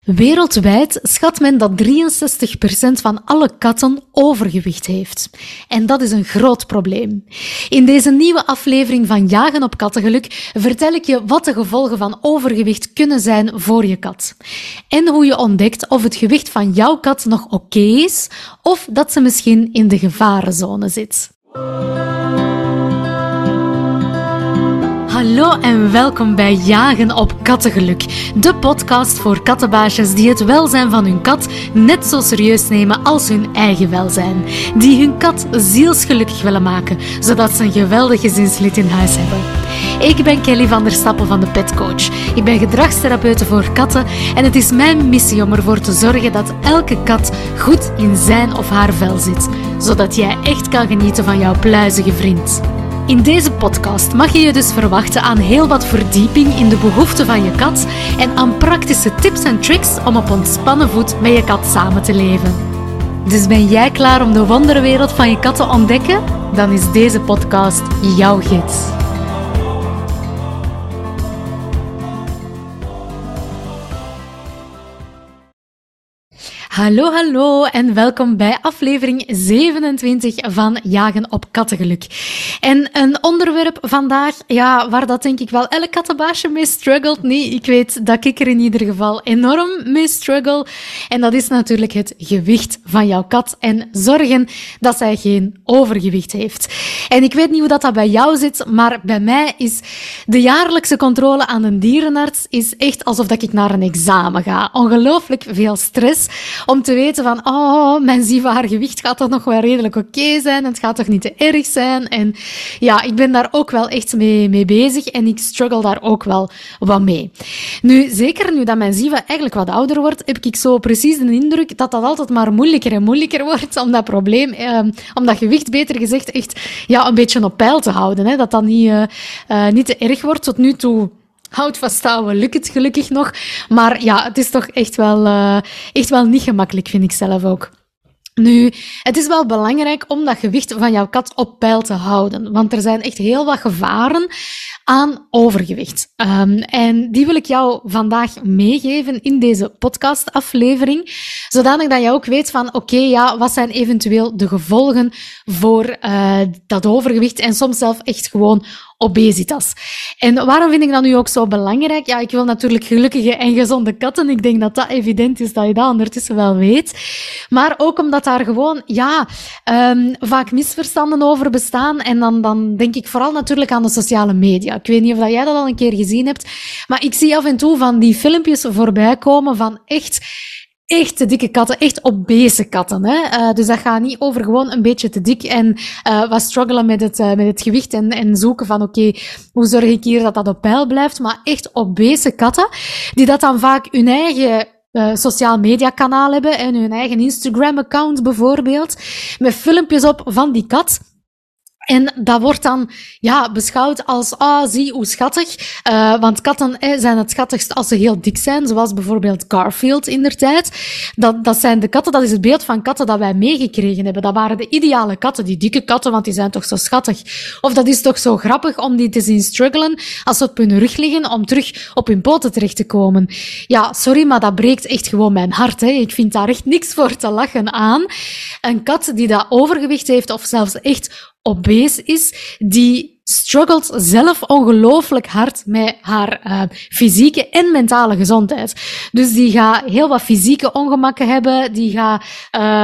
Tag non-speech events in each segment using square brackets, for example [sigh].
Wereldwijd schat men dat 63% van alle katten overgewicht heeft. En dat is een groot probleem. In deze nieuwe aflevering van Jagen op Kattengeluk vertel ik je wat de gevolgen van overgewicht kunnen zijn voor je kat. En hoe je ontdekt of het gewicht van jouw kat nog oké is of dat ze misschien in de gevarenzone zit. Hallo en welkom bij Jagen op Kattengeluk, de podcast voor kattenbaasjes die het welzijn van hun kat net zo serieus nemen als hun eigen welzijn. Die hun kat zielsgelukkig willen maken, zodat ze een geweldig gezinslid in huis hebben. Ik ben Kelly van der Stappen van de Pet Coach. Ik ben gedragstherapeute voor katten en het is mijn missie om ervoor te zorgen dat elke kat goed in zijn of haar vel zit, zodat jij echt kan genieten van jouw pluizige vriend. In deze podcast mag je je dus verwachten aan heel wat verdieping in de behoeften van je kat en aan praktische tips en tricks om op ontspannen voet met je kat samen te leven. Dus ben jij klaar om de wonderwereld van je kat te ontdekken? Dan is deze podcast jouw gids. Hallo, hallo en welkom bij aflevering 27 van Jagen op Kattengeluk. En een onderwerp vandaag, ja, waar dat denk ik wel elk kattenbaasje mee struggelt. Nee, ik weet dat ik er in ieder geval enorm mee struggle. En dat is natuurlijk het gewicht van jouw kat en zorgen dat zij geen overgewicht heeft. En ik weet niet hoe dat, dat bij jou zit, maar bij mij is de jaarlijkse controle aan een dierenarts is echt alsof dat ik naar een examen ga. Ongelooflijk veel stress om te weten van, oh, mijn ziva, haar gewicht gaat toch nog wel redelijk oké zijn en het gaat toch niet te erg zijn. En ja, ik ben daar ook wel echt mee, mee bezig en ik struggle daar ook wel wat mee. Nu, zeker nu dat mijn ziva eigenlijk wat ouder wordt, heb ik zo precies de indruk dat dat altijd maar moeilijker en moeilijker [laughs] wordt om dat probleem, eh, om dat gewicht, beter gezegd, echt ja, een beetje op peil te houden. Hè? Dat dat niet, uh, uh, niet te erg wordt. Tot nu toe Houd vasthouden, lukt het gelukkig nog. Maar ja, het is toch echt wel, uh, echt wel niet gemakkelijk, vind ik zelf ook. Nu, het is wel belangrijk om dat gewicht van jouw kat op peil te houden. Want er zijn echt heel wat gevaren aan overgewicht. Um, en die wil ik jou vandaag meegeven in deze podcastaflevering. Zodanig dat je ook weet van, oké, ja, wat zijn eventueel de gevolgen voor uh, dat overgewicht en soms zelf echt gewoon obesitas. En waarom vind ik dat nu ook zo belangrijk? Ja, ik wil natuurlijk gelukkige en gezonde katten. Ik denk dat dat evident is, dat je dat ondertussen wel weet. Maar ook omdat daar gewoon, ja, um, vaak misverstanden over bestaan. En dan, dan denk ik vooral natuurlijk aan de sociale media. Ik weet niet of jij dat al een keer gezien hebt. Maar ik zie af en toe van die filmpjes voorbij komen van echt echt dikke katten, echt obese katten. Hè? Uh, dus dat gaat niet over gewoon een beetje te dik en uh, wat struggelen met het, uh, met het gewicht en, en zoeken van oké, hoe zorg ik hier dat dat op peil blijft. Maar echt obese katten, die dat dan vaak hun eigen uh, sociaal media kanaal hebben en hun eigen Instagram account bijvoorbeeld, met filmpjes op van die kat. En dat wordt dan ja, beschouwd als, ah, zie hoe schattig. Uh, want katten eh, zijn het schattigst als ze heel dik zijn, zoals bijvoorbeeld Garfield in der tijd. Dat, dat zijn de katten, dat is het beeld van katten dat wij meegekregen hebben. Dat waren de ideale katten, die dikke katten, want die zijn toch zo schattig. Of dat is toch zo grappig om die te zien struggelen als ze op hun rug liggen, om terug op hun poten terecht te komen. Ja, sorry, maar dat breekt echt gewoon mijn hart. Hè. Ik vind daar echt niks voor te lachen aan. Een kat die dat overgewicht heeft, of zelfs echt obese is, die struggelt zelf ongelooflijk hard met haar uh, fysieke en mentale gezondheid. Dus die gaat heel wat fysieke ongemakken hebben, die gaat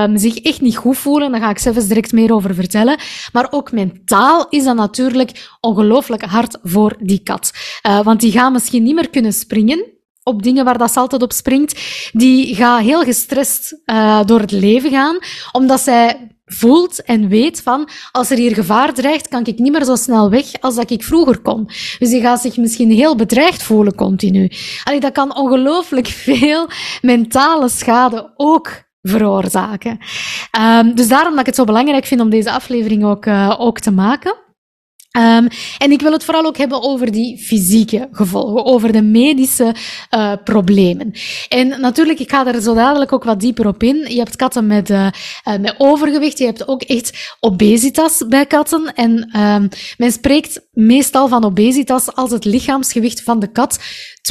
um, zich echt niet goed voelen, daar ga ik zelfs direct meer over vertellen. Maar ook mentaal is dat natuurlijk ongelooflijk hard voor die kat. Uh, want die gaat misschien niet meer kunnen springen, op dingen waar dat ze altijd op springt, die gaat heel gestrest uh, door het leven gaan, omdat zij voelt en weet van, als er hier gevaar dreigt, kan ik niet meer zo snel weg als dat ik vroeger kon. Dus die gaat zich misschien heel bedreigd voelen continu. Allee, dat kan ongelooflijk veel mentale schade ook veroorzaken. Um, dus daarom dat ik het zo belangrijk vind om deze aflevering ook, uh, ook te maken. Um, en ik wil het vooral ook hebben over die fysieke gevolgen, over de medische uh, problemen. En natuurlijk, ik ga er zo dadelijk ook wat dieper op in. Je hebt katten met, uh, uh, met overgewicht, je hebt ook echt obesitas bij katten. En um, men spreekt meestal van obesitas als het lichaamsgewicht van de kat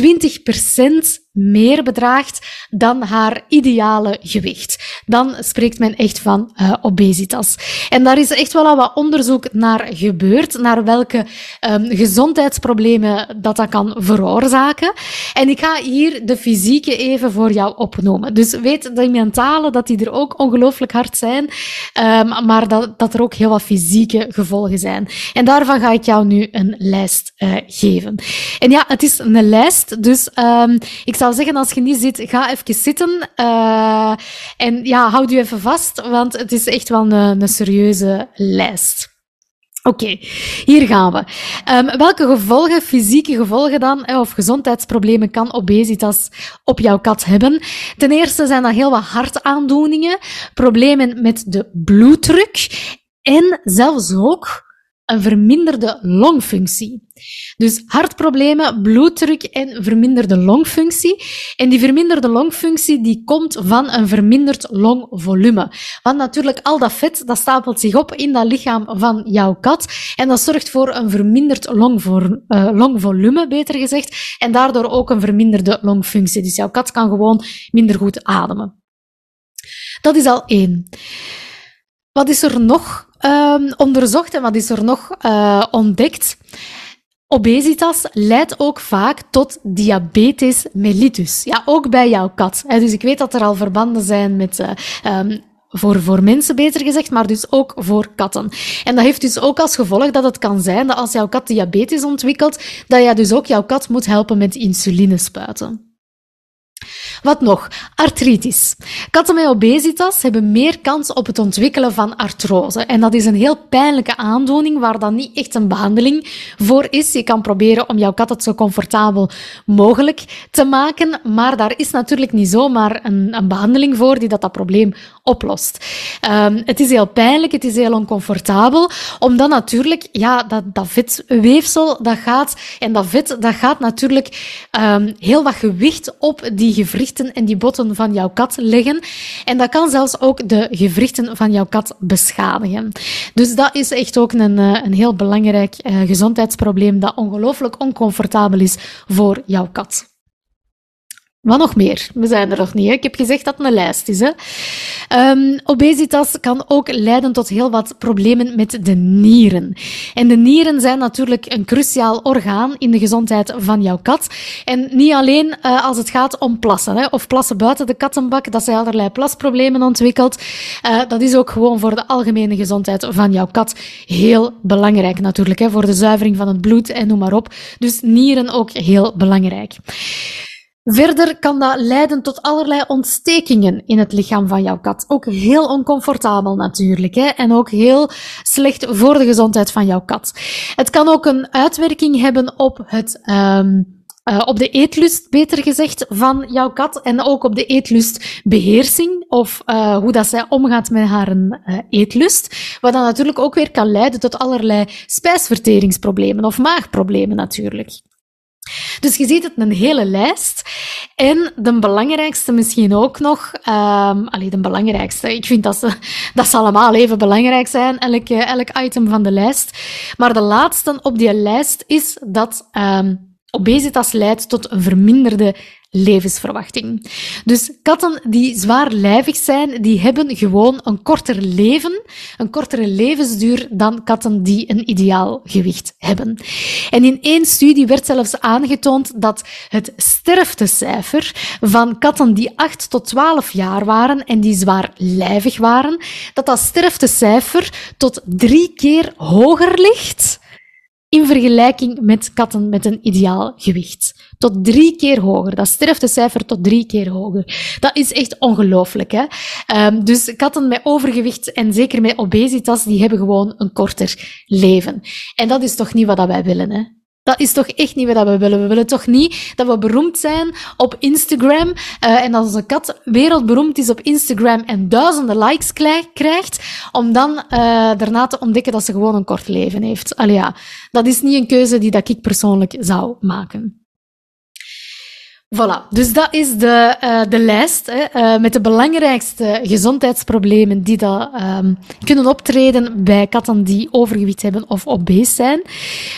20% meer bedraagt dan haar ideale gewicht. Dan spreekt men echt van uh, obesitas. En daar is echt wel al wat onderzoek naar gebeurd, naar welke um, gezondheidsproblemen dat dat kan veroorzaken. En ik ga hier de fysieke even voor jou opnoemen. Dus weet de mentale dat die er ook ongelooflijk hard zijn, um, maar dat, dat er ook heel wat fysieke gevolgen zijn. En daarvan ga ik jou nu een lijst uh, geven. En ja, het is een lijst, dus um, ik zou zeggen, als je niet zit, ga even zitten. Uh, en ja, houd u even vast, want het is echt wel een, een serieuze lijst. Oké, hier gaan we. Um, welke gevolgen, fysieke gevolgen dan, of gezondheidsproblemen kan obesitas op jouw kat hebben? Ten eerste zijn dat heel wat hartaandoeningen, problemen met de bloeddruk en zelfs ook een verminderde longfunctie. Dus hartproblemen, bloeddruk en verminderde longfunctie. En die verminderde longfunctie die komt van een verminderd longvolume. Want natuurlijk, al dat vet dat stapelt zich op in dat lichaam van jouw kat. En dat zorgt voor een verminderd uh, longvolume, beter gezegd. En daardoor ook een verminderde longfunctie. Dus jouw kat kan gewoon minder goed ademen. Dat is al één. Wat is er nog um, onderzocht en wat is er nog uh, ontdekt? Obesitas leidt ook vaak tot diabetes mellitus. Ja, ook bij jouw kat. Dus ik weet dat er al verbanden zijn met uh, voor, voor mensen beter gezegd, maar dus ook voor katten. En dat heeft dus ook als gevolg dat het kan zijn dat als jouw kat diabetes ontwikkelt, dat jij dus ook jouw kat moet helpen met insuline spuiten. Wat nog? Artritis. Katten met obesitas hebben meer kans op het ontwikkelen van artrose. En dat is een heel pijnlijke aandoening waar dan niet echt een behandeling voor is. Je kan proberen om jouw kat het zo comfortabel mogelijk te maken, maar daar is natuurlijk niet zomaar een, een behandeling voor die dat, dat probleem oplost. Um, het is heel pijnlijk, het is heel oncomfortabel, omdat natuurlijk, ja, dat, dat vetweefsel, dat gaat, en dat vet, dat gaat natuurlijk um, heel wat gewicht op die gewrichten en die botten van jouw kat leggen. En dat kan zelfs ook de gewrichten van jouw kat beschadigen. Dus dat is echt ook een, eh, een heel belangrijk uh, gezondheidsprobleem dat ongelooflijk oncomfortabel is voor jouw kat. Wat nog meer? We zijn er nog niet. Hè? Ik heb gezegd dat een lijst is. Hè? Um, obesitas kan ook leiden tot heel wat problemen met de nieren. En de nieren zijn natuurlijk een cruciaal orgaan in de gezondheid van jouw kat. En niet alleen uh, als het gaat om plassen, hè? of plassen buiten de kattenbak, dat zij allerlei plasproblemen ontwikkelt. Uh, dat is ook gewoon voor de algemene gezondheid van jouw kat heel belangrijk natuurlijk. Hè? Voor de zuivering van het bloed en noem maar op. Dus nieren ook heel belangrijk. Verder kan dat leiden tot allerlei ontstekingen in het lichaam van jouw kat. Ook heel oncomfortabel natuurlijk, hè? en ook heel slecht voor de gezondheid van jouw kat. Het kan ook een uitwerking hebben op het um, op de eetlust, beter gezegd, van jouw kat. En ook op de eetlustbeheersing. Of uh, hoe dat zij omgaat met haar uh, eetlust. Wat dan natuurlijk ook weer kan leiden tot allerlei spijsverteringsproblemen of maagproblemen natuurlijk. Dus je ziet het een hele lijst. En de belangrijkste misschien ook nog, um, allee, de belangrijkste, ik vind dat ze, dat ze allemaal even belangrijk zijn, elk, elk item van de lijst. Maar de laatste op die lijst is dat um, obesitas leidt tot een verminderde levensverwachting. Dus katten die zwaarlijvig zijn, die hebben gewoon een korter leven, een kortere levensduur dan katten die een ideaal gewicht hebben. En in één studie werd zelfs aangetoond dat het sterftecijfer van katten die 8 tot 12 jaar waren en die zwaarlijvig waren, dat dat sterftecijfer tot drie keer hoger ligt in vergelijking met katten met een ideaal gewicht. Tot drie keer hoger. Dat sterftecijfer tot drie keer hoger. Dat is echt ongelooflijk. Hè? Um, dus katten met overgewicht en zeker met obesitas, die hebben gewoon een korter leven. En dat is toch niet wat wij willen. Hè? Dat is toch echt niet wat we willen. We willen toch niet dat we beroemd zijn op Instagram uh, en dat onze kat wereldberoemd is op Instagram en duizenden likes krijgt, om dan uh, daarna te ontdekken dat ze gewoon een kort leven heeft. Allee ja, dat is niet een keuze die dat ik persoonlijk zou maken. Voilà, dus dat is de, uh, de lijst hè, uh, met de belangrijkste gezondheidsproblemen die dat, um, kunnen optreden bij katten die overgewicht hebben of obese zijn.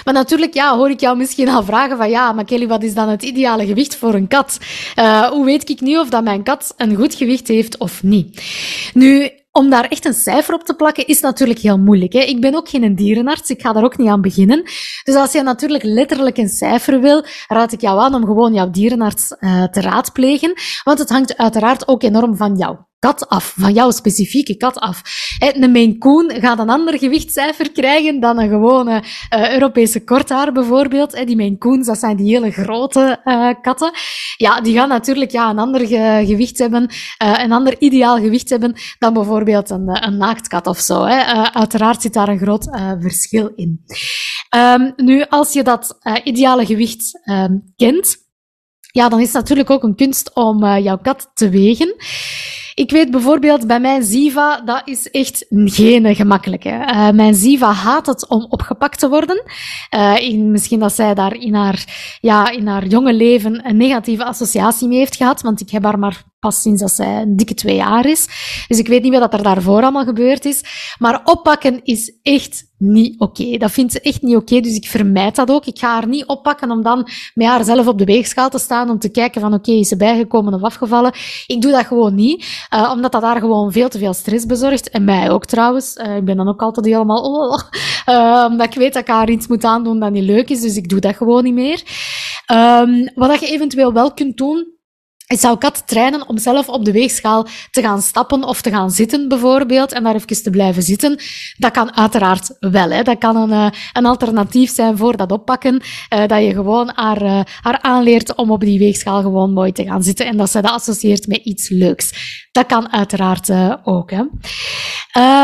Maar natuurlijk ja, hoor ik jou misschien al vragen van ja, maar Kelly, wat is dan het ideale gewicht voor een kat? Uh, hoe weet ik nu of dat mijn kat een goed gewicht heeft of niet? Nu, om daar echt een cijfer op te plakken is natuurlijk heel moeilijk. Hè? Ik ben ook geen dierenarts, ik ga daar ook niet aan beginnen. Dus als je natuurlijk letterlijk een cijfer wil, raad ik jou aan om gewoon jouw dierenarts uh, te raadplegen. Want het hangt uiteraard ook enorm van jou kat af, van jouw specifieke kat af. Een Maine Coon gaat een ander gewichtscijfer krijgen dan een gewone uh, Europese korthaar bijvoorbeeld. Die Maine Coons, dat zijn die hele grote uh, katten. Ja, die gaan natuurlijk ja, een ander ge gewicht hebben, uh, een ander ideaal gewicht hebben dan bijvoorbeeld een, naaktkat of zo. Uiteraard zit daar een groot verschil in. Um, nu, als je dat ideale gewicht um, kent, ja, dan is het natuurlijk ook een kunst om jouw kat te wegen. Ik weet bijvoorbeeld bij mijn Ziva, dat is echt geen gemakkelijke. Uh, mijn Ziva haat het om opgepakt te worden. In, misschien dat zij daar in haar, ja, in haar jonge leven een negatieve associatie mee heeft gehad, want ik heb haar maar pas sinds dat zij een dikke twee jaar is. Dus ik weet niet wat er daarvoor allemaal gebeurd is. Maar oppakken is echt niet oké. Dat vindt ze echt niet oké, dus ik vermijd dat ook. Ik ga haar niet oppakken om dan met haar zelf op de weegschaal te staan om te kijken van oké, is ze bijgekomen of afgevallen. Ik doe dat gewoon niet, uh, omdat dat haar gewoon veel te veel stress bezorgt. En mij ook trouwens. Uh, ik ben dan ook altijd helemaal oh, uh, omdat ik weet dat ik haar iets moet aandoen dat niet leuk is, dus ik doe dat gewoon niet meer. Um, wat je eventueel wel kunt doen, ik zou kat trainen om zelf op de weegschaal te gaan stappen of te gaan zitten, bijvoorbeeld, en daar even te blijven zitten. Dat kan uiteraard wel. Hè. Dat kan een, uh, een alternatief zijn voor dat oppakken. Uh, dat je gewoon haar, uh, haar aanleert om op die weegschaal gewoon mooi te gaan zitten en dat ze dat associeert met iets leuks. Dat kan uiteraard ook. Hè.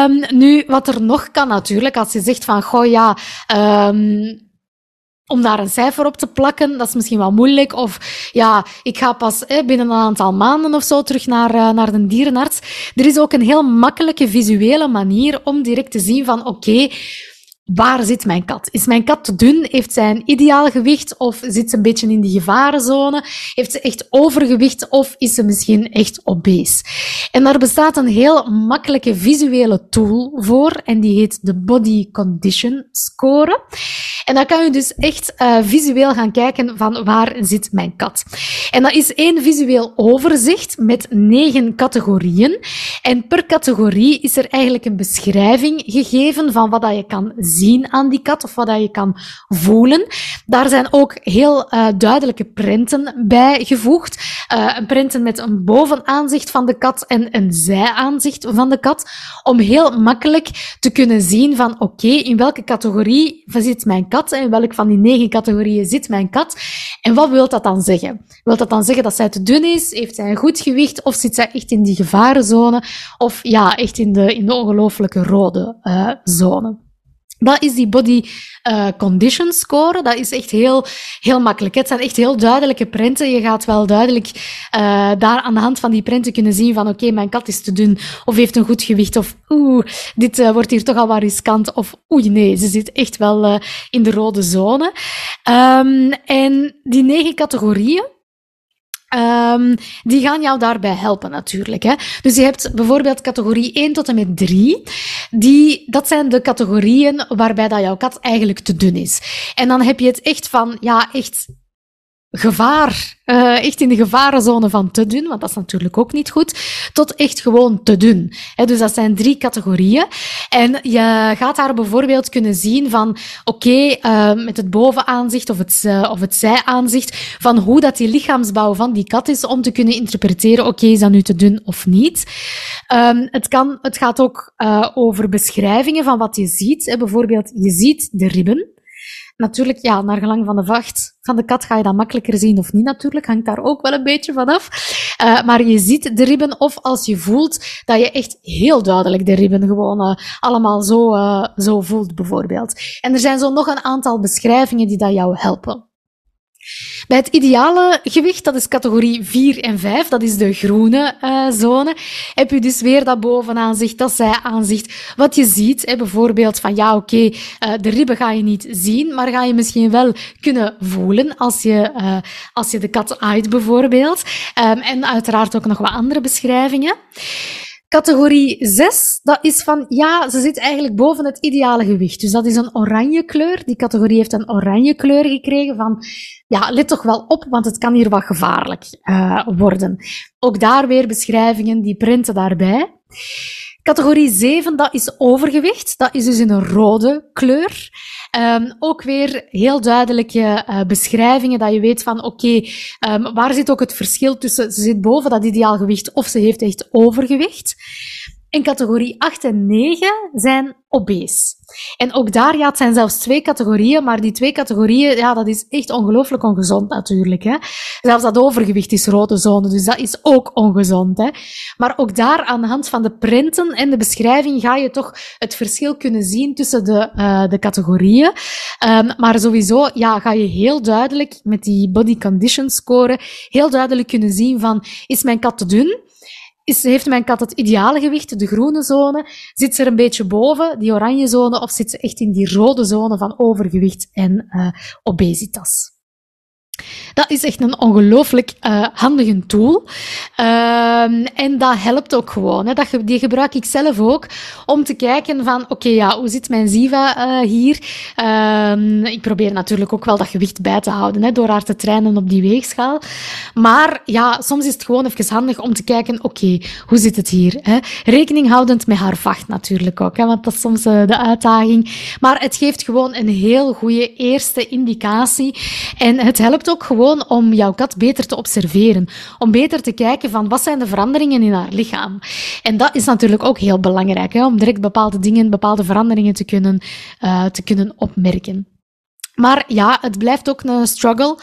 Um, nu, wat er nog kan natuurlijk, als je zegt van, goh ja, um, om daar een cijfer op te plakken, dat is misschien wel moeilijk. Of ja, ik ga pas eh, binnen een aantal maanden of zo terug naar, uh, naar de dierenarts. Er is ook een heel makkelijke visuele manier om direct te zien van oké, okay, Waar zit mijn kat? Is mijn kat te dun? Heeft zij een ideaal gewicht? Of zit ze een beetje in die gevarenzone? Heeft ze echt overgewicht? Of is ze misschien echt obese? En daar bestaat een heel makkelijke visuele tool voor. En die heet de Body Condition Score. En dan kan je dus echt uh, visueel gaan kijken van waar zit mijn kat. En dat is één visueel overzicht met negen categorieën. En per categorie is er eigenlijk een beschrijving gegeven van wat dat je kan zien aan die kat of wat dat je kan voelen. Daar zijn ook heel uh, duidelijke printen bijgevoegd. Uh, printen met een bovenaanzicht van de kat en een zijaanzicht van de kat. Om heel makkelijk te kunnen zien van oké, in welke categorie zit mijn kat en in welke van die negen categorieën zit mijn kat. En wat wil dat dan zeggen? Wil dat dan zeggen dat zij te dun is? Heeft zij een goed gewicht? Of zit zij echt in die gevarenzone? Of ja, echt in de, in de ongelooflijke rode uh, zone? Dat is die body uh, condition score. Dat is echt heel, heel makkelijk. Het zijn echt heel duidelijke printen. Je gaat wel duidelijk uh, daar aan de hand van die printen kunnen zien van oké, mijn kat is te dun of heeft een goed gewicht of oeh, dit uh, wordt hier toch al wat riskant of oei, nee, ze zit echt wel in de rode zone. Um, en die negen categorieën, Um, die gaan jou daarbij helpen natuurlijk. Hè. Dus je hebt bijvoorbeeld categorie 1 tot en met 3. Die, dat zijn de categorieën waarbij dat jouw kat eigenlijk te dun is. En dan heb je het echt van, ja, echt gevaar, uh, echt in de gevarenzone van te dun, want dat is natuurlijk ook niet goed, tot echt gewoon te dun. He, dus dat zijn drie categorieën. En je gaat daar bijvoorbeeld kunnen zien van, oké, okay, uh, met het bovenaanzicht of het, of het zijaanzicht, van hoe dat die lichaamsbouw van die kat is, om te kunnen interpreteren, oké, is dat nu te dun of niet. Um, het, kan, het gaat ook over beschrijvingen van wat je ziet. He, bijvoorbeeld, je ziet de ribben. Natuurlijk, ja, naar gelang van de vacht van de kat ga je dat makkelijker zien of niet natuurlijk. Hangt daar ook wel een beetje van af. Uh, maar je ziet de ribben of als je voelt dat je echt heel duidelijk de ribben gewoon uh, allemaal zo, uh, zo voelt bijvoorbeeld. En er zijn zo nog een aantal beschrijvingen die dat jou helpen. Bij het ideale gewicht, dat is categorie 4 en 5, dat is de groene uh, zone, heb je dus weer dat bovenaanzicht, dat zijaanzicht. Wat je ziet, bijvoorbeeld van ja, oké, uh, de ribben ga je niet zien, maar ga je misschien wel kunnen voelen als je, uh, als je de kat uit bijvoorbeeld. Um, en uiteraard ook nog wat andere beschrijvingen. Categorie 6, dat is van, ja, ze zit eigenlijk boven het ideale gewicht. Dus dat is een oranje kleur. Die categorie heeft een oranje kleur gekregen van, ja, let toch wel op, want het kan hier wat gevaarlijk uh, worden. Ook daar weer beschrijvingen, die printen daarbij. Categorie 7, dat is overgewicht. Dat is dus in een rode kleur. Um, ook weer heel duidelijke uh, beschrijvingen, dat je weet van oké, um, waar zit ook het verschil tussen, ze zit boven dat ideaalgewicht of ze heeft echt overgewicht. In categorie 8 en 9 zijn obese. En ook daar, ja, het zijn zelfs twee categorieën, maar die twee categorieën, ja, dat is echt ongelooflijk ongezond natuurlijk. Hè. Zelfs dat overgewicht is rode zone, dus dat is ook ongezond. Hè. Maar ook daar, aan de hand van de printen en de beschrijving, ga je toch het verschil kunnen zien tussen de, uh, de categorieën. Um, maar sowieso, ja, ga je heel duidelijk met die body condition score heel duidelijk kunnen zien van, is mijn kat te dun? Is, heeft mijn kat het ideale gewicht, de groene zone? Zit ze er een beetje boven, die oranje zone, of zit ze echt in die rode zone van overgewicht en uh, obesitas? Dat is echt een ongelooflijk uh, handige tool. Uh, en dat helpt ook gewoon. Hè. Dat, die gebruik ik zelf ook om te kijken van, oké, ja, hoe zit mijn Ziva uh, hier? Uh, ik probeer natuurlijk ook wel dat gewicht bij te houden, hè, door haar te trainen op die weegschaal. Maar ja, soms is het gewoon even handig om te kijken, oké, hoe zit het hier? Hè? Rekening houdend met haar vacht natuurlijk ook, hè, want dat is soms uh, de uitdaging. Maar het geeft gewoon een heel goede eerste indicatie. En het helpt ook gewoon om jouw kat beter te observeren. Om beter te kijken van wat zijn de veranderingen in haar lichaam. En dat is natuurlijk ook heel belangrijk, hè, om direct bepaalde dingen, bepaalde veranderingen te kunnen, uh, te kunnen opmerken. Maar ja, het blijft ook een struggle.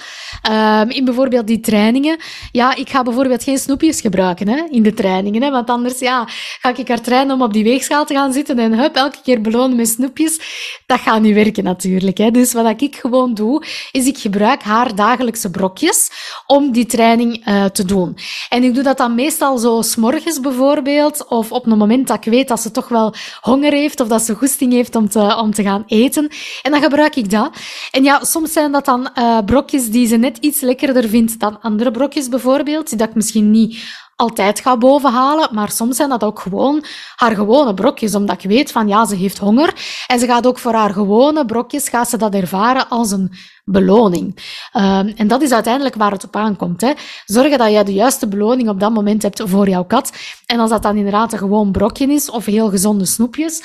Um, in bijvoorbeeld die trainingen. Ja, ik ga bijvoorbeeld geen snoepjes gebruiken hè, in de trainingen. Hè, want anders ja, ga ik haar trainen om op die weegschaal te gaan zitten en hup, elke keer belonen met snoepjes. Dat gaat niet werken natuurlijk. Hè. Dus wat ik gewoon doe, is ik gebruik haar dagelijkse brokjes om die training uh, te doen. En ik doe dat dan meestal zo s'morgens bijvoorbeeld, of op een moment dat ik weet dat ze toch wel honger heeft of dat ze goesting heeft om te, om te gaan eten. En dan gebruik ik dat. En ja, soms zijn dat dan uh, brokjes die ze net iets lekkerder vindt dan andere brokjes bijvoorbeeld, die dat ik misschien niet altijd ga bovenhalen, maar soms zijn dat ook gewoon haar gewone brokjes, omdat ik weet van ja, ze heeft honger en ze gaat ook voor haar gewone brokjes, gaat ze dat ervaren als een beloning. Um, en dat is uiteindelijk waar het op aankomt. Hè. Zorgen dat je de juiste beloning op dat moment hebt voor jouw kat. En als dat dan inderdaad een gewoon brokje is of heel gezonde snoepjes,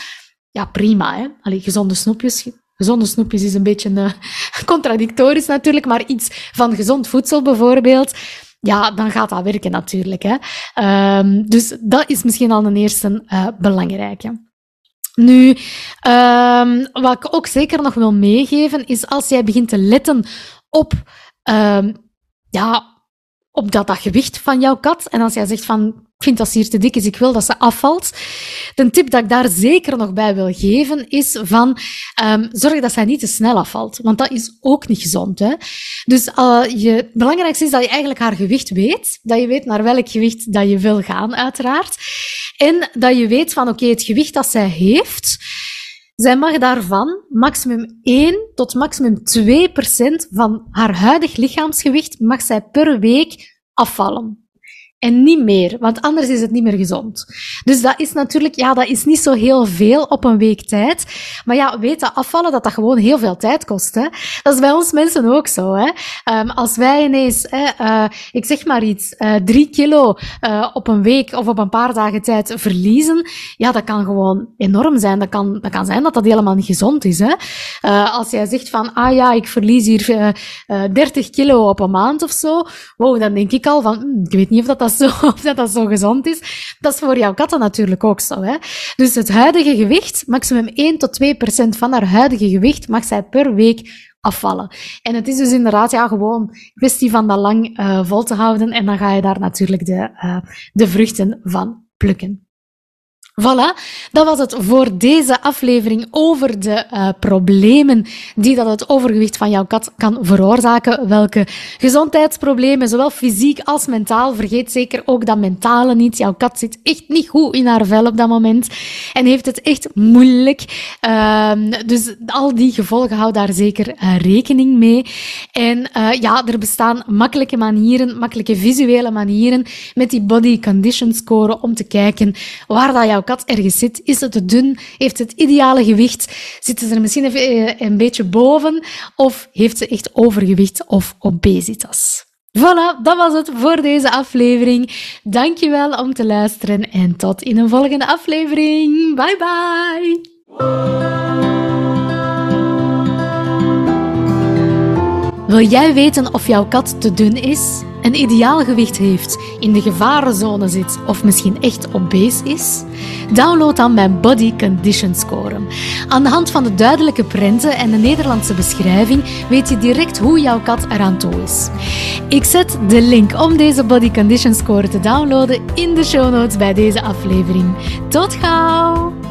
ja, prima. Hè. Allee, gezonde snoepjes, Gezonde snoepjes is een beetje uh, [laughs] contradictorisch natuurlijk, maar iets van gezond voedsel bijvoorbeeld, ja, dan gaat dat werken natuurlijk. Hè. Um, dus dat is misschien al een eerste uh, belangrijke. Nu, um, wat ik ook zeker nog wil meegeven, is als jij begint te letten op, um, ja, op dat, dat gewicht van jouw kat, en als jij zegt van, ik vind dat ze hier te dik is, ik wil dat ze afvalt. De tip dat ik daar zeker nog bij wil geven is van um, zorg dat zij niet te snel afvalt, want dat is ook niet gezond. Hè? Dus uh, je, het belangrijkste is dat je eigenlijk haar gewicht weet, dat je weet naar welk gewicht dat je wil gaan, uiteraard. En dat je weet van oké, het gewicht dat zij heeft, zij mag daarvan maximum 1 tot maximum 2 procent van haar huidig lichaamsgewicht mag zij per week afvallen en niet meer, want anders is het niet meer gezond. Dus dat is natuurlijk, ja, dat is niet zo heel veel op een week tijd. Maar ja, weet dat afvallen, dat dat gewoon heel veel tijd kost. Hè? Dat is bij ons mensen ook zo. Hè? Um, als wij ineens, hè, uh, ik zeg maar iets, uh, drie kilo uh, op een week of op een paar dagen tijd verliezen, ja, dat kan gewoon enorm zijn. Dat kan, dat kan zijn dat dat helemaal niet gezond is. Hè? als jij zegt van, ah ja, ik verlies hier 30 kilo op een maand of zo, wow, dan denk ik al van, hm, ik weet niet of dat, dat zo, [laughs] of dat, dat zo gezond is. Dat is voor jouw katten natuurlijk ook zo. Hè? Dus het huidige gewicht, maximum 1 tot 2 procent van haar huidige gewicht, mag zij per week afvallen. En het is dus inderdaad ja, gewoon kwestie van dat lang uh, vol te houden en dan ga je daar natuurlijk de, uh, de vruchten van plukken. Voilà, dat was het voor deze aflevering over de uh, problemen die dat het overgewicht van jouw kat kan veroorzaken. Welke gezondheidsproblemen, zowel fysiek als mentaal. Vergeet zeker ook dat mentale niet. Jouw kat zit echt niet goed in haar vel op dat moment en heeft het echt moeilijk. Uh, dus al die gevolgen, hou daar zeker uh, rekening mee. En uh, ja, er bestaan makkelijke manieren, makkelijke visuele manieren met die body condition score om te kijken waar dat jouw kat ergens zit. Is het te dun? Heeft het ideale gewicht? Zitten ze er misschien eh, een beetje boven? Of heeft ze echt overgewicht of obesitas? Voilà, dat was het voor deze aflevering. Dankjewel om te luisteren en tot in een volgende aflevering. Bye bye. Wil jij weten of jouw kat te dun is, een ideaal gewicht heeft, in de gevarenzone zit of misschien echt obese is? Download dan mijn Body Condition Score. Aan de hand van de duidelijke prenten en de Nederlandse beschrijving weet je direct hoe jouw kat eraan toe is. Ik zet de link om deze Body Condition Score te downloaden in de show notes bij deze aflevering. Tot gauw!